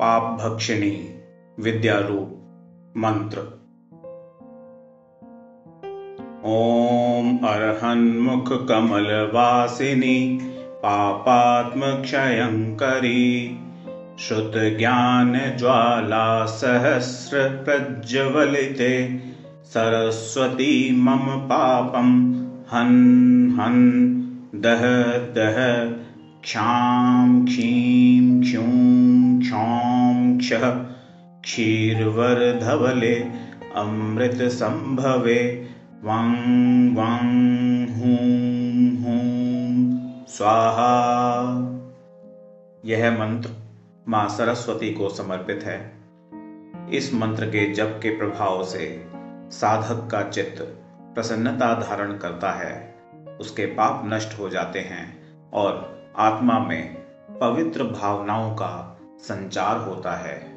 पाप भक्षिणी विद्यारूप मंत्र ओम अर्हन्मुख कमल वासिनी पापात्म क्षयंकरी श्रुत ज्ञान ज्वाला सहस्र प्रज्वलिते सरस्वती मम पापम हन हन दह दह क्षां क्षीं क्षूं क्षौं क्षः क्षीरवर्धवले अमृतसम्भवे वं वं हूँ हूँ। स्वाहा। यह मंत्र माँ सरस्वती को समर्पित है। इस मंत्र के जप के प्रभाव से साधक का चित्त प्रसन्नता धारण करता है। उसके पाप नष्ट हो जाते हैं और आत्मा में पवित्र भावनाओं का संचार होता है।